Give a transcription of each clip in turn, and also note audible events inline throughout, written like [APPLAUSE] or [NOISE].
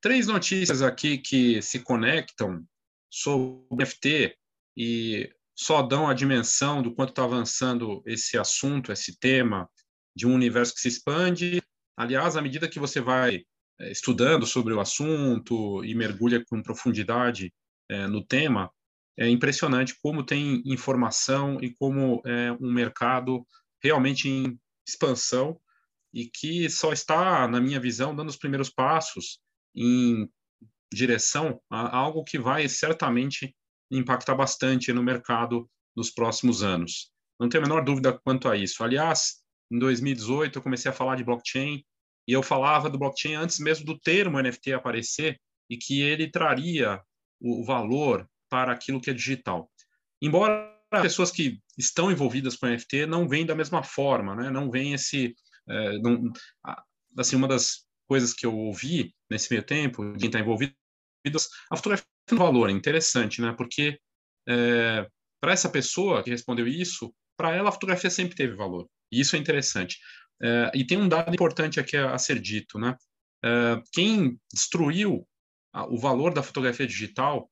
Três notícias aqui que se conectam sobre NFT e só dão a dimensão do quanto está avançando esse assunto, esse tema, de um universo que se expande. Aliás, à medida que você vai é, estudando sobre o assunto e mergulha com profundidade é, no tema, é impressionante como tem informação e como é um mercado realmente em expansão e que só está, na minha visão, dando os primeiros passos em direção a algo que vai certamente impactar bastante no mercado nos próximos anos. Não tenho a menor dúvida quanto a isso. Aliás, em 2018 eu comecei a falar de blockchain e eu falava do blockchain antes mesmo do termo NFT aparecer e que ele traria o valor para aquilo que é digital. Embora pessoas que estão envolvidas com NFT não veem da mesma forma, né? Não veem esse, é, não, assim, uma das coisas que eu ouvi nesse meio tempo, quem está envolvido, a fotografia tem um valor interessante, né? Porque é, para essa pessoa que respondeu isso, para ela a fotografia sempre teve valor. E isso é interessante. É, e tem um dado importante aqui a, a ser dito, né? É, quem destruiu o valor da fotografia digital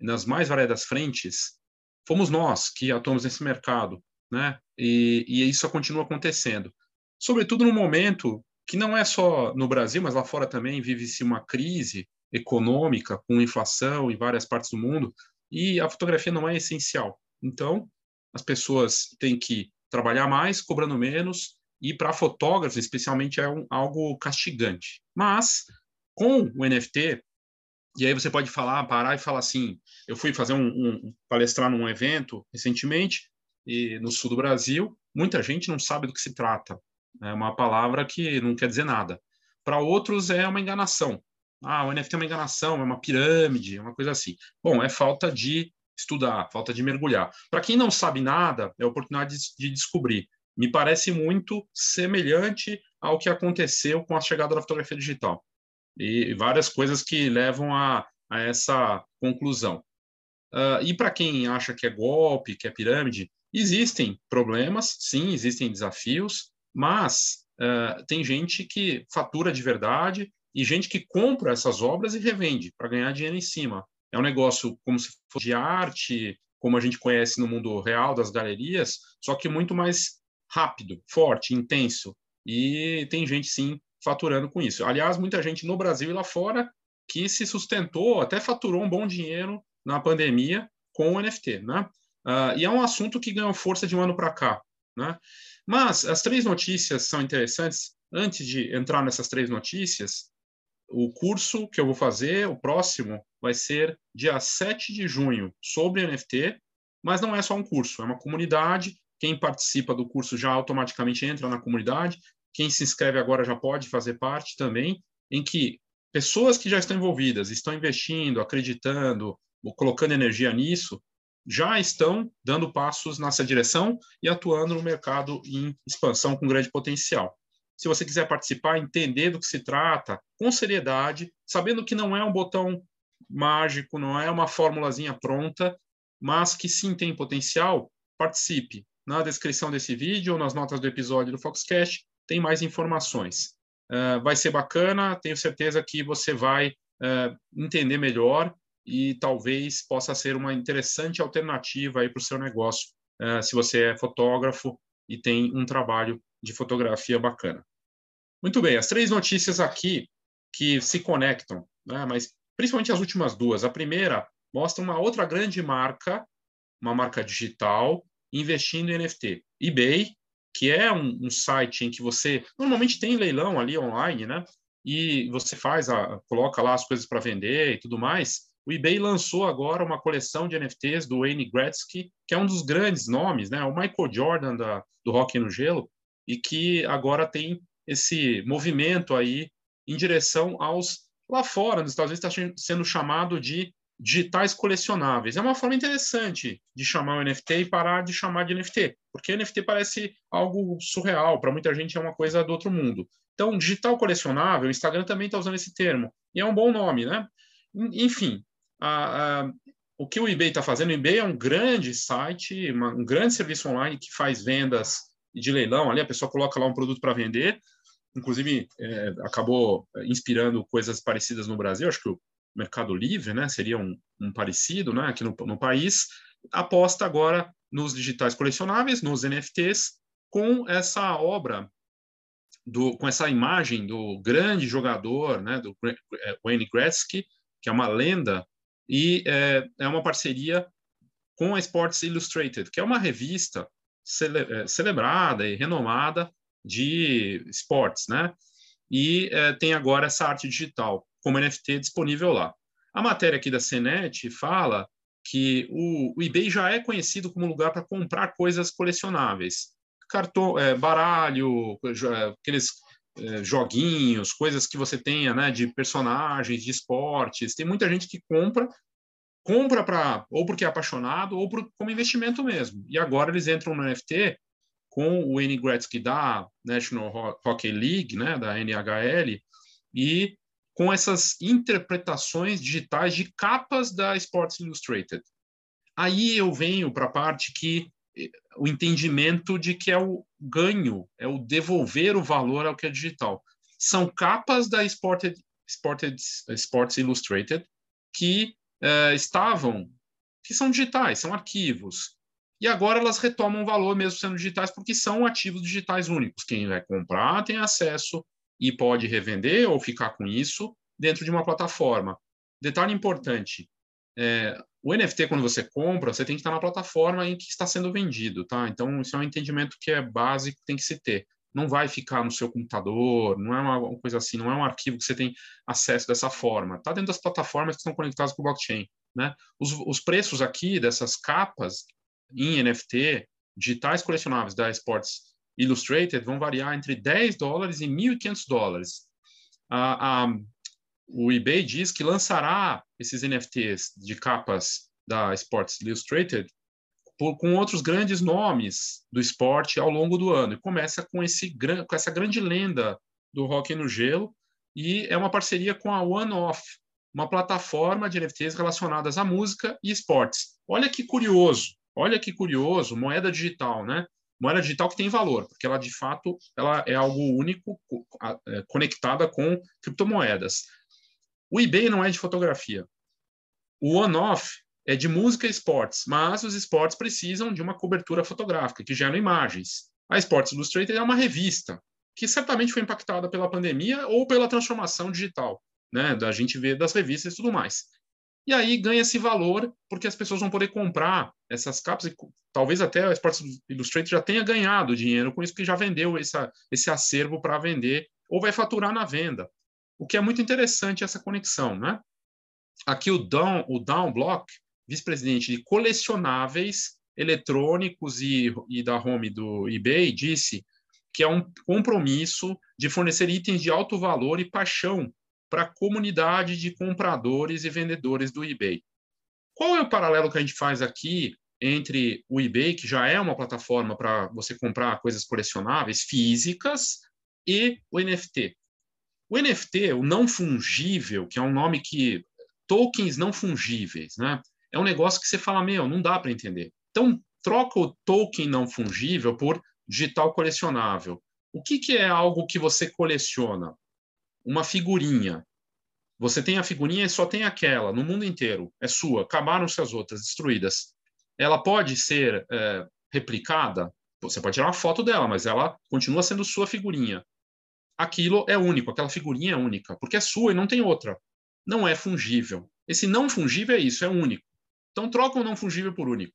nas mais variadas frentes fomos nós que atuamos nesse mercado, né? E, e isso continua acontecendo, sobretudo no momento que não é só no Brasil, mas lá fora também vive-se uma crise econômica com inflação em várias partes do mundo e a fotografia não é essencial. Então, as pessoas têm que trabalhar mais, cobrando menos, e para fotógrafos, especialmente, é um, algo castigante. Mas, com o NFT, e aí você pode falar, parar e falar assim, eu fui fazer um, um palestrar num evento recentemente, e no sul do Brasil, muita gente não sabe do que se trata. É uma palavra que não quer dizer nada. Para outros é uma enganação. Ah, o NFT é uma enganação, é uma pirâmide, é uma coisa assim. Bom, é falta de estudar, falta de mergulhar. Para quem não sabe nada, é a oportunidade de, de descobrir. Me parece muito semelhante ao que aconteceu com a chegada da fotografia digital. E várias coisas que levam a, a essa conclusão. Uh, e para quem acha que é golpe, que é pirâmide, existem problemas, sim, existem desafios, mas uh, tem gente que fatura de verdade e gente que compra essas obras e revende para ganhar dinheiro em cima. É um negócio como se fosse de arte, como a gente conhece no mundo real das galerias, só que muito mais rápido, forte, intenso. E tem gente, sim, faturando com isso. Aliás, muita gente no Brasil e lá fora que se sustentou, até faturou um bom dinheiro na pandemia com o NFT. Né? Uh, e é um assunto que ganhou força de um ano para cá. Né? Mas as três notícias são interessantes. Antes de entrar nessas três notícias, o curso que eu vou fazer, o próximo, vai ser dia 7 de junho, sobre NFT, mas não é só um curso, é uma comunidade. Quem participa do curso já automaticamente entra na comunidade. Quem se inscreve agora já pode fazer parte também, em que pessoas que já estão envolvidas, estão investindo, acreditando, colocando energia nisso, já estão dando passos nessa direção e atuando no mercado em expansão com grande potencial. Se você quiser participar, entender do que se trata, com seriedade, sabendo que não é um botão mágico, não é uma formulazinha pronta, mas que sim tem potencial, participe. Na descrição desse vídeo ou nas notas do episódio do Foxcast tem mais informações. Uh, vai ser bacana, tenho certeza que você vai uh, entender melhor e talvez possa ser uma interessante alternativa para o seu negócio, uh, se você é fotógrafo e tem um trabalho de fotografia bacana. Muito bem, as três notícias aqui que se conectam, né, mas principalmente as últimas duas. A primeira mostra uma outra grande marca, uma marca digital, investindo em NFT. eBay, que é um, um site em que você normalmente tem leilão ali online, né? E você faz a, coloca lá as coisas para vender e tudo mais. O eBay lançou agora uma coleção de NFTs do Wayne Gretzky, que é um dos grandes nomes, né? O Michael Jordan da, do hockey no gelo, e que agora tem esse movimento aí em direção aos lá fora, nos Estados Unidos está sendo chamado de digitais colecionáveis. É uma forma interessante de chamar o NFT e parar de chamar de NFT, porque NFT parece algo surreal, para muita gente é uma coisa do outro mundo. Então, digital colecionável, o Instagram também está usando esse termo, e é um bom nome, né? Enfim, a, a, o que o eBay está fazendo? O eBay é um grande site, uma, um grande serviço online que faz vendas de leilão. Ali a pessoa coloca lá um produto para vender. Inclusive, é, acabou inspirando coisas parecidas no Brasil. Acho que o Mercado Livre né, seria um, um parecido né, aqui no, no país. Aposta agora nos digitais colecionáveis, nos NFTs, com essa obra do, com essa imagem do grande jogador, né, do é, Wayne Gretzky, que é uma lenda e é, é uma parceria com a Sports Illustrated, que é uma revista cele é, celebrada e renomada de esportes, né? E é, tem agora essa arte digital como NFT disponível lá. A matéria aqui da CNET fala que o, o eBay já é conhecido como lugar para comprar coisas colecionáveis, cartão, é, baralho, aqueles é, joguinhos, coisas que você tenha, né, de personagens, de esportes. Tem muita gente que compra, compra para ou porque é apaixonado ou como investimento mesmo. E agora eles entram no NFT com o Wayne Gretzky da National Hockey League, né, da NHL, e com essas interpretações digitais de capas da Sports Illustrated. Aí eu venho para a parte que o entendimento de que é o ganho, é o devolver o valor ao que é digital. São capas da Sported, Sported, Sports Illustrated que uh, estavam, que são digitais, são arquivos. E agora elas retomam valor mesmo sendo digitais, porque são ativos digitais únicos. Quem vai comprar tem acesso e pode revender ou ficar com isso dentro de uma plataforma. Detalhe importante: é, o NFT, quando você compra, você tem que estar na plataforma em que está sendo vendido, tá? Então, isso é um entendimento que é básico, tem que se ter. Não vai ficar no seu computador, não é uma coisa assim, não é um arquivo que você tem acesso dessa forma. Está dentro das plataformas que estão conectadas com o blockchain, né? Os, os preços aqui dessas capas em NFT, digitais colecionáveis da Sports Illustrated, vão variar entre 10 dólares e 1.500 dólares. A, a, o eBay diz que lançará esses NFTs de capas da Sports Illustrated por, com outros grandes nomes do esporte ao longo do ano. E começa com, esse, com essa grande lenda do hockey no gelo e é uma parceria com a One Off, uma plataforma de NFTs relacionadas à música e esportes. Olha que curioso, olha que curioso, moeda digital, né? Moeda digital que tem valor, porque ela de fato ela é algo único é, conectada com criptomoedas. O eBay não é de fotografia. O on-off é de música e esportes, mas os esportes precisam de uma cobertura fotográfica, que gera imagens. A Sports Illustrated é uma revista, que certamente foi impactada pela pandemia ou pela transformação digital, né, da gente ver das revistas e tudo mais. E aí ganha esse valor, porque as pessoas vão poder comprar essas capas, e talvez até a Sports Illustrated já tenha ganhado dinheiro com isso, porque já vendeu essa, esse acervo para vender, ou vai faturar na venda. O que é muito interessante essa conexão, né? Aqui o Down, o Down Block, vice-presidente de colecionáveis eletrônicos e, e da home do eBay, disse que é um compromisso de fornecer itens de alto valor e paixão para a comunidade de compradores e vendedores do eBay. Qual é o paralelo que a gente faz aqui entre o eBay, que já é uma plataforma para você comprar coisas colecionáveis físicas, e o NFT? O NFT, o não fungível, que é um nome que tokens não fungíveis, né? É um negócio que você fala, meu, não dá para entender. Então, troca o token não fungível por digital colecionável. O que, que é algo que você coleciona? Uma figurinha. Você tem a figurinha e só tem aquela no mundo inteiro. É sua. Acabaram-se as outras, destruídas. Ela pode ser é, replicada? Você pode tirar uma foto dela, mas ela continua sendo sua figurinha aquilo é único, aquela figurinha é única, porque é sua e não tem outra. Não é fungível. Esse não fungível é isso, é único. Então troca o não fungível por único.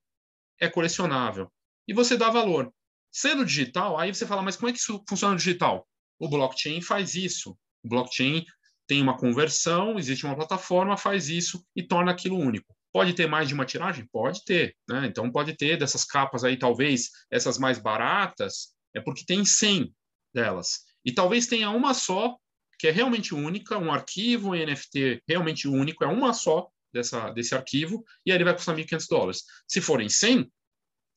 É colecionável. E você dá valor. Sendo digital, aí você fala, mas como é que isso funciona no digital? O blockchain faz isso. O blockchain tem uma conversão, existe uma plataforma, faz isso e torna aquilo único. Pode ter mais de uma tiragem? Pode ter. Né? Então, pode ter dessas capas aí, talvez essas mais baratas, é porque tem 100 delas. E talvez tenha uma só, que é realmente única, um arquivo um NFT realmente único, é uma só dessa, desse arquivo, e aí ele vai custar 1.500 dólares. Se forem 100,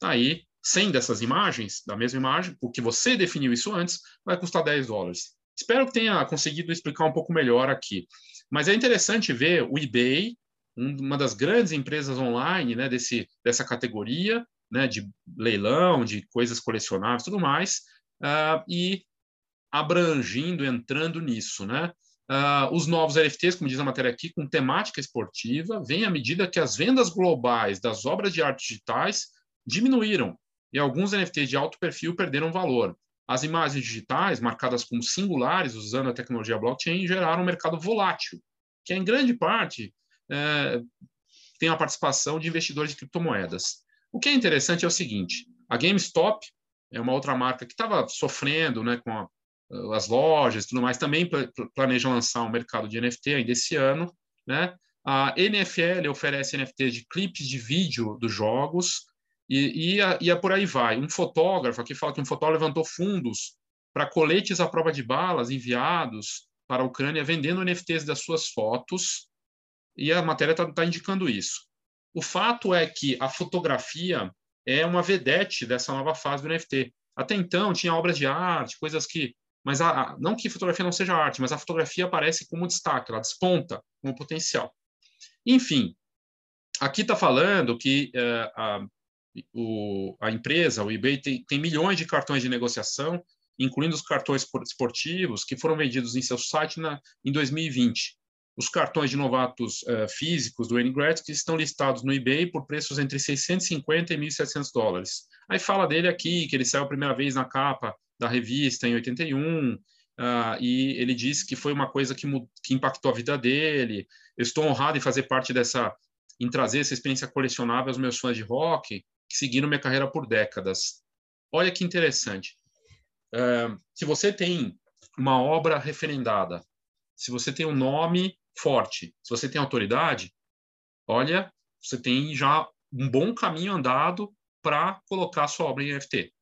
aí 100 dessas imagens, da mesma imagem, porque você definiu isso antes, vai custar 10 dólares. Espero que tenha conseguido explicar um pouco melhor aqui. Mas é interessante ver o eBay uma das grandes empresas online né, desse, dessa categoria, né, de leilão, de coisas colecionáveis tudo mais, uh, e abrangindo, entrando nisso. Né? Uh, os novos NFTs, como diz a matéria aqui, com temática esportiva, vêm à medida que as vendas globais das obras de arte digitais diminuíram e alguns NFTs de alto perfil perderam valor. As imagens digitais, marcadas como singulares usando a tecnologia blockchain, geraram um mercado volátil, que em grande parte é, tem a participação de investidores de criptomoedas. O que é interessante é o seguinte: a GameStop é uma outra marca que estava sofrendo né, com a, as lojas e tudo mais, também planeja lançar um mercado de NFT ainda esse ano. Né? A NFL oferece NFTs de clipes de vídeo dos jogos, e, e, a, a por aí vai. Um fotógrafo, aqui fala que um fotógrafo levantou fundos para coletes à prova de balas enviados para a Ucrânia, vendendo NFTs das suas fotos, e a matéria está tá indicando isso. O fato é que a fotografia é uma vedete dessa nova fase do NFT. Até então, tinha obras de arte, coisas que. Mas a, a, não que fotografia não seja arte, mas a fotografia aparece como destaque, ela desponta como potencial. Enfim, aqui está falando que uh, a, o, a empresa, o eBay, tem, tem milhões de cartões de negociação, incluindo os cartões esportivos que foram vendidos em seu site na, em 2020. Os cartões de novatos uh, físicos do Wayne Gretzky estão listados no eBay por preços entre 650 e 1.700 dólares. Aí fala dele aqui, que ele saiu a primeira vez na capa da revista em 81, uh, ah, e ele disse que foi uma coisa que, que impactou a vida dele. Eu estou honrado em fazer parte dessa, em trazer essa experiência colecionável aos meus fãs de rock, que minha carreira por décadas. Olha que interessante. Uh, se você tem uma obra referendada, se você tem um nome forte, se você tem autoridade, olha, você tem já um bom caminho andado para colocar sua obra em NFT.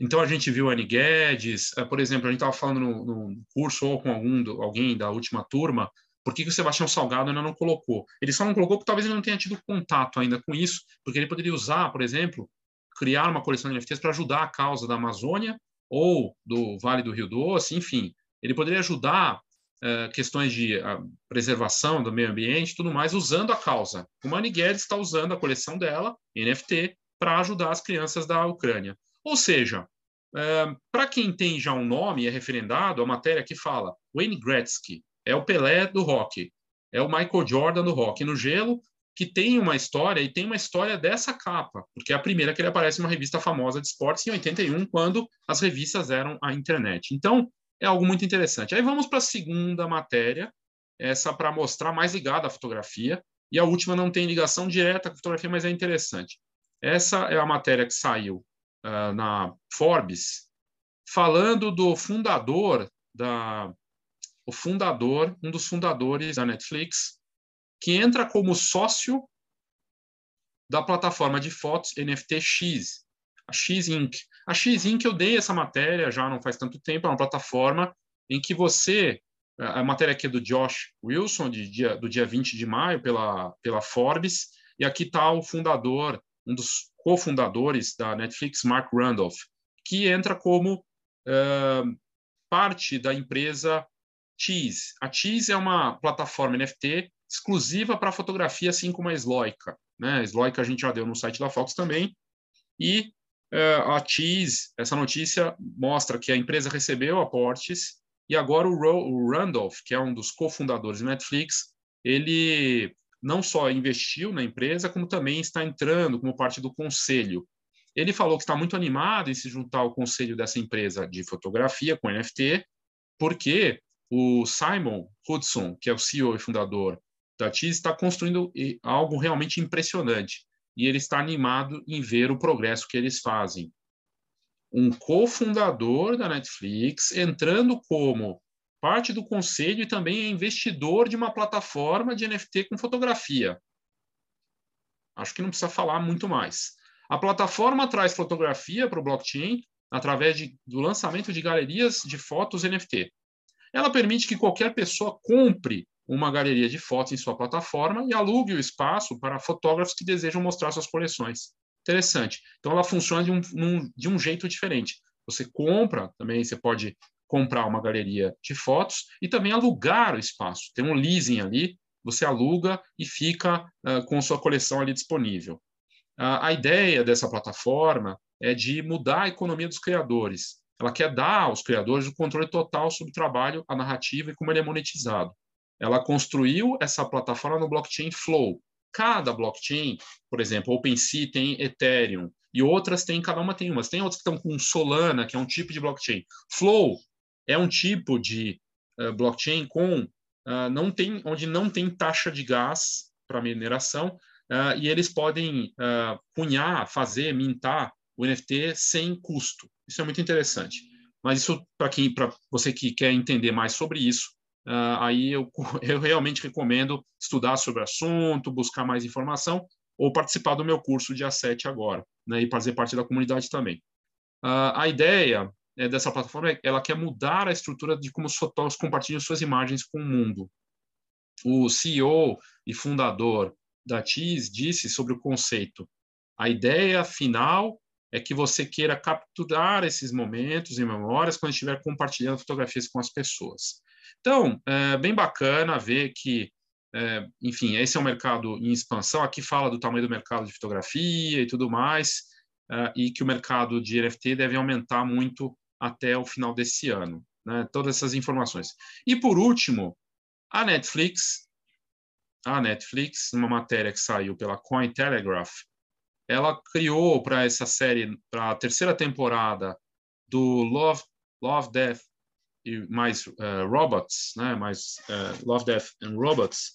Então a gente viu Annie Guedes, uh, por exemplo, a gente estava falando no, no, curso ou com algum, alguém da última turma por que, que o Sebastião Salgado ainda não colocou? Ele só não colocou porque talvez ele não tenha tido contato ainda com isso, porque ele poderia usar, por exemplo, criar uma coleção de NFTs para ajudar a causa da Amazônia ou do Vale do Rio Doce, enfim. Ele poderia ajudar uh, questões de uh, preservação do meio ambiente tudo mais, usando a causa. O Annie Guedes está usando a coleção dela, NFT, para ajudar as crianças da Ucrânia. Ou seja, uh, para quem tem já um nome, é referendado, a matéria que fala Wayne Gretzky, é o Pelé do rock, é o Michael Jordan do rock no gelo, que tem uma história e tem uma história dessa capa, porque é a primeira que ele aparece em uma revista famosa de esportes em 81, quando as revistas eram a internet. Então, é algo muito interessante. Aí vamos para a segunda matéria, essa para mostrar mais ligada à fotografia, e a última não tem ligação direta com a fotografia, mas é interessante. Essa é a matéria que saiu uh, na Forbes, falando do fundador da o fundador, um dos fundadores da Netflix, que entra como sócio da plataforma de fotos NFT X, a X Inc. A X Inc. eu dei essa matéria já não faz tanto tempo, é uma plataforma em que você a matéria aqui é do Josh Wilson, de dia, do dia 20 de maio, pela, pela Forbes, e aqui está o fundador, um dos cofundadores da Netflix, Mark Randolph, que entra como uh, parte da empresa A Cheese é uma plataforma NFT exclusiva para fotografia, assim como a Sloica. Né? A Sloica a gente já deu no site da Fox também. E uh, a Cheese, essa notícia mostra que a empresa recebeu aportes e agora o, Ro o Randolph, que é um dos cofundadores da Netflix, ele não só investiu na empresa, como também está entrando como parte do conselho. Ele falou que está muito animado em se juntar ao conselho dessa empresa de fotografia com NFT, porque o Simon Hudson, que é o CEO e fundador da Cheese, está construindo algo realmente impressionante e ele está animado em ver o progresso que eles fazem. Um cofundador da Netflix entrando como parte do conselho e também é investidor de uma plataforma de NFT com fotografia. Acho que não precisa falar muito mais. A plataforma traz fotografia para o blockchain através de, do lançamento de galerias de fotos NFT. Ela permite que qualquer pessoa compre uma galeria de fotos em sua plataforma e alugue o espaço para fotógrafos que desejam mostrar suas coleções. Interessante. Então, ela funciona de um, num, de um jeito diferente. Você compra, também você pode comprar uma galeria de fotos e também alugar o espaço. Tem um leasing ali, você aluga e fica uh, com sua coleção ali disponível. Uh, a ideia dessa plataforma é de mudar a economia dos criadores. Ela quer dar aos criadores o controle total sobre o trabalho, a narrativa e como ele é monetizado. Ela construiu essa plataforma no blockchain Flow. Cada blockchain, por exemplo, OpenSea tem Ethereum, e outras têm, cada uma tem umas. Tem outras que estão com Solana, que é um tipo de blockchain. Flow é um tipo de uh, blockchain com uh, não tem, onde não tem taxa de gás para mineração, uh, e eles podem cunhar, fazer, mintar o NFT sem custo. Isso é muito interessante. Mas isso, para quem, para você que quer entender mais sobre isso, uh, aí eu, [LAUGHS] eu realmente recomendo estudar sobre o assunto, buscar mais informação ou participar do meu curso dia 7 agora, né, e fazer parte da comunidade também. Uh, a ideia é, dessa plataforma é ela quer mudar a estrutura de como os fotógrafos compartilham suas imagens com o mundo. O CEO e fundador da TIS disse sobre o conceito. A ideia final é que você queira capturar esses momentos e memórias quando estiver compartilhando fotografias com as pessoas. Então, é bem bacana ver que, é, enfim, esse é um mercado em expansão. Aqui fala do tamanho do mercado de fotografia e tudo mais, é, e que o mercado de NFT deve aumentar muito até o final desse ano. Né? Todas essas informações. E, por último, a Netflix, a Netflix, numa matéria que saiu pela Cointelegraph, ela criou para essa série, para a terceira temporada do Love, Love, Death e mais uh, Robots, né, mais uh, Love, Death and Robots,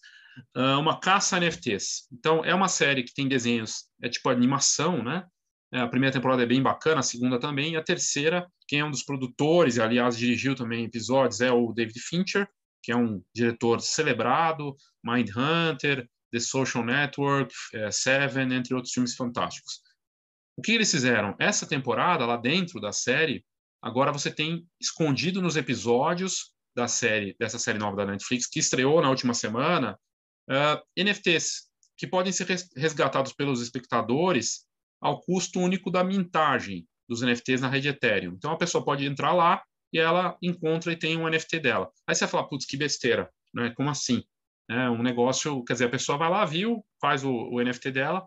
uh, uma caça a NFTs. Então, é uma série que tem desenhos, é tipo animação, né? A primeira temporada é bem bacana, a segunda também, e a terceira, quem é um dos produtores, e aliás dirigiu também episódios, é o David Fincher, que é um diretor celebrado, Mindhunter, The Social Network, é, Seven, entre outros filmes fantásticos. O que eles fizeram? Essa temporada, lá dentro da série, agora você tem escondido nos episódios da série, dessa série nova da Netflix, que estreou na última semana, uh, NFTs, que podem ser resgatados pelos espectadores ao custo único da mintagem dos NFTs na rede Ethereum. Então a pessoa pode entrar lá e ela encontra e tem um NFT dela. Aí você vai falar, putz, que besteira, né? Como assim? É um negócio, quer dizer, a pessoa vai lá, viu, faz o, o NFT dela,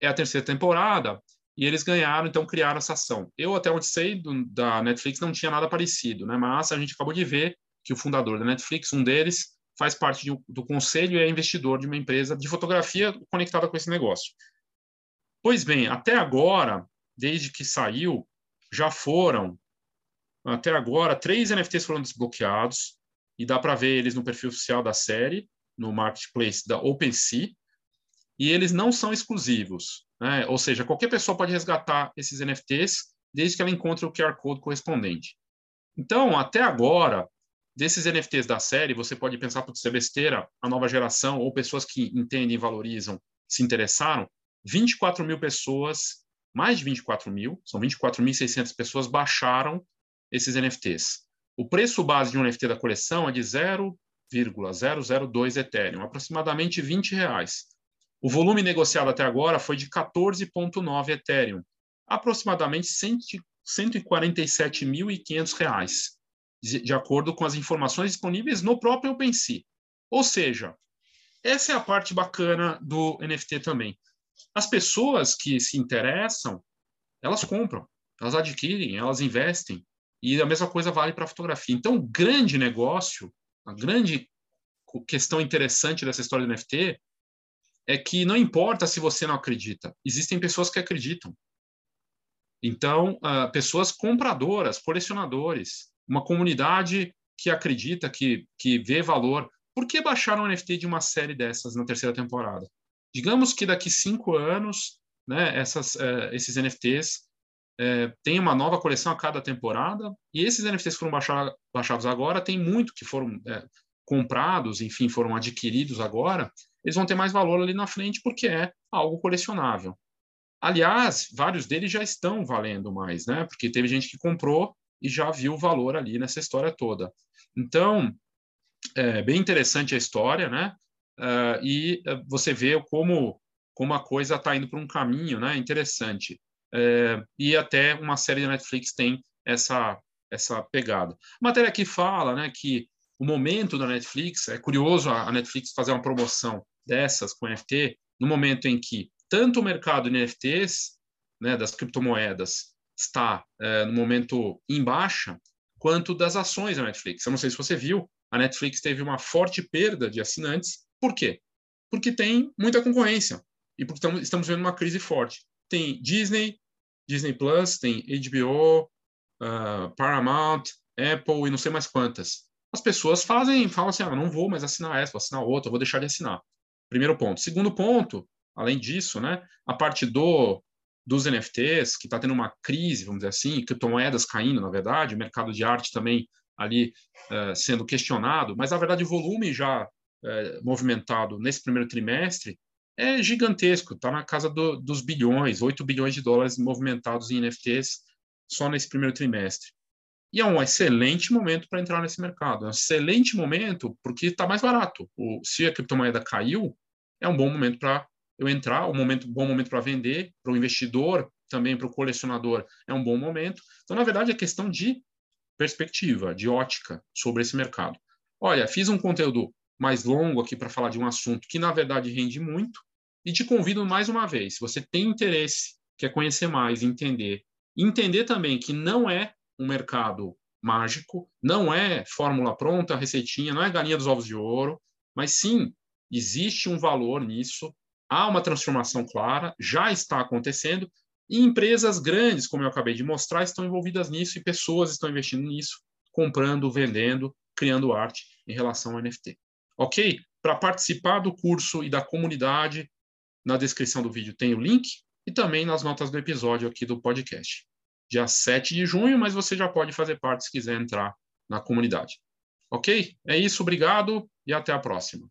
é a terceira temporada, e eles ganharam, então criaram essa ação. Eu, até onde sei, do, da Netflix não tinha nada parecido, né? mas a gente acabou de ver que o fundador da Netflix, um deles, faz parte de, do conselho e é investidor de uma empresa de fotografia conectada com esse negócio. Pois bem, até agora, desde que saiu, já foram, até agora, três NFTs foram desbloqueados, e dá para ver eles no perfil oficial da série no marketplace da OpenSea, e eles não são exclusivos. Né? Ou seja, qualquer pessoa pode resgatar esses NFTs desde que ela encontre o QR Code correspondente. Então, até agora, desses NFTs da série, você pode pensar, por ser besteira, a nova geração ou pessoas que entendem, valorizam, se interessaram, 24 mil pessoas, mais de 24 mil, são 24.600 pessoas baixaram esses NFTs. O preço base de um NFT da coleção é de 0 0,002 Ethereum, aproximadamente 20 reais. O volume negociado até agora foi de 14,9 Ethereum, aproximadamente 147.500 reais, de acordo com as informações disponíveis no próprio OpenSea. Ou seja, essa é a parte bacana do NFT também. As pessoas que se interessam, elas compram, elas adquirem, elas investem. E a mesma coisa vale para a fotografia. Então, o grande negócio a grande questão interessante dessa história do NFT é que não importa se você não acredita, existem pessoas que acreditam. Então, uh, pessoas compradoras, colecionadores, uma comunidade que acredita, que, que vê valor. Por que baixar um NFT de uma série dessas na terceira temporada? Digamos que daqui cinco anos, né, essas, uh, esses NFTs é, tem uma nova coleção a cada temporada, e esses NFTs que foram baixar, baixados agora, tem muito que foram é, comprados, enfim, foram adquiridos agora, eles vão ter mais valor ali na frente porque é algo colecionável. Aliás, vários deles já estão valendo mais, né? Porque teve gente que comprou e já viu o valor ali nessa história toda. Então, é bem interessante a história, né? Uh, e uh, você vê como, como a coisa está indo para um caminho né, interessante. É, e até uma série da Netflix tem essa essa pegada. Matéria aqui fala, né, que o momento da Netflix, é curioso a Netflix fazer uma promoção dessas com NFT, no momento em que tanto o mercado de NFTs, né, das criptomoedas, está é, no momento em baixa, quanto das ações da Netflix. Eu não sei se você viu, a Netflix teve uma forte perda de assinantes. Por quê? Porque tem muita concorrência e porque estamos vendo uma crise forte. Tem Disney, Disney Plus, tem HBO, uh, ah, Paramount, Apple e não sei mais quantas. As pessoas fazem, falam assim, ah, não vou mais assinar essa, vou assinar outra, vou deixar de assinar. Primeiro ponto. Segundo ponto, além disso, né, a parte do dos NFTs, que está tendo uma crise, vamos dizer assim, criptomoedas caindo, na verdade, o mercado de arte também ali uh, sendo questionado, mas na verdade o volume já uh, movimentado nesse primeiro trimestre é gigantesco, está na casa do, dos bilhões, 8 bilhões de dólares movimentados em NFTs só nesse primeiro trimestre. E é um excelente momento para entrar nesse mercado. É um excelente momento porque está mais barato. O, se a criptomoeda caiu, é um bom momento para eu entrar, um momento, bom momento para vender, para o investidor, também para o colecionador, é um bom momento. Então, na verdade, é questão de perspectiva, de ótica sobre esse mercado. Olha, fiz um conteúdo mais longo aqui para falar de um assunto que, na verdade, rende muito, e te convido mais uma vez, se você tem interesse, quer conhecer mais, entender, entender também que não é um mercado mágico, não é fórmula pronta, receitinha, não é galinha dos ovos de ouro, mas sim existe um valor nisso, há uma transformação clara, já está acontecendo, e empresas grandes, como eu acabei de mostrar, estão envolvidas nisso e pessoas estão investindo nisso, comprando, vendendo, criando arte em relação ao NFT. Ok? Para participar do curso e da comunidade, na descrição do vídeo tem o link e também nas notas do episódio aqui do podcast. Dia 7 de junho, mas você já pode fazer parte se quiser entrar na comunidade. Ok? É isso, obrigado e até a próxima.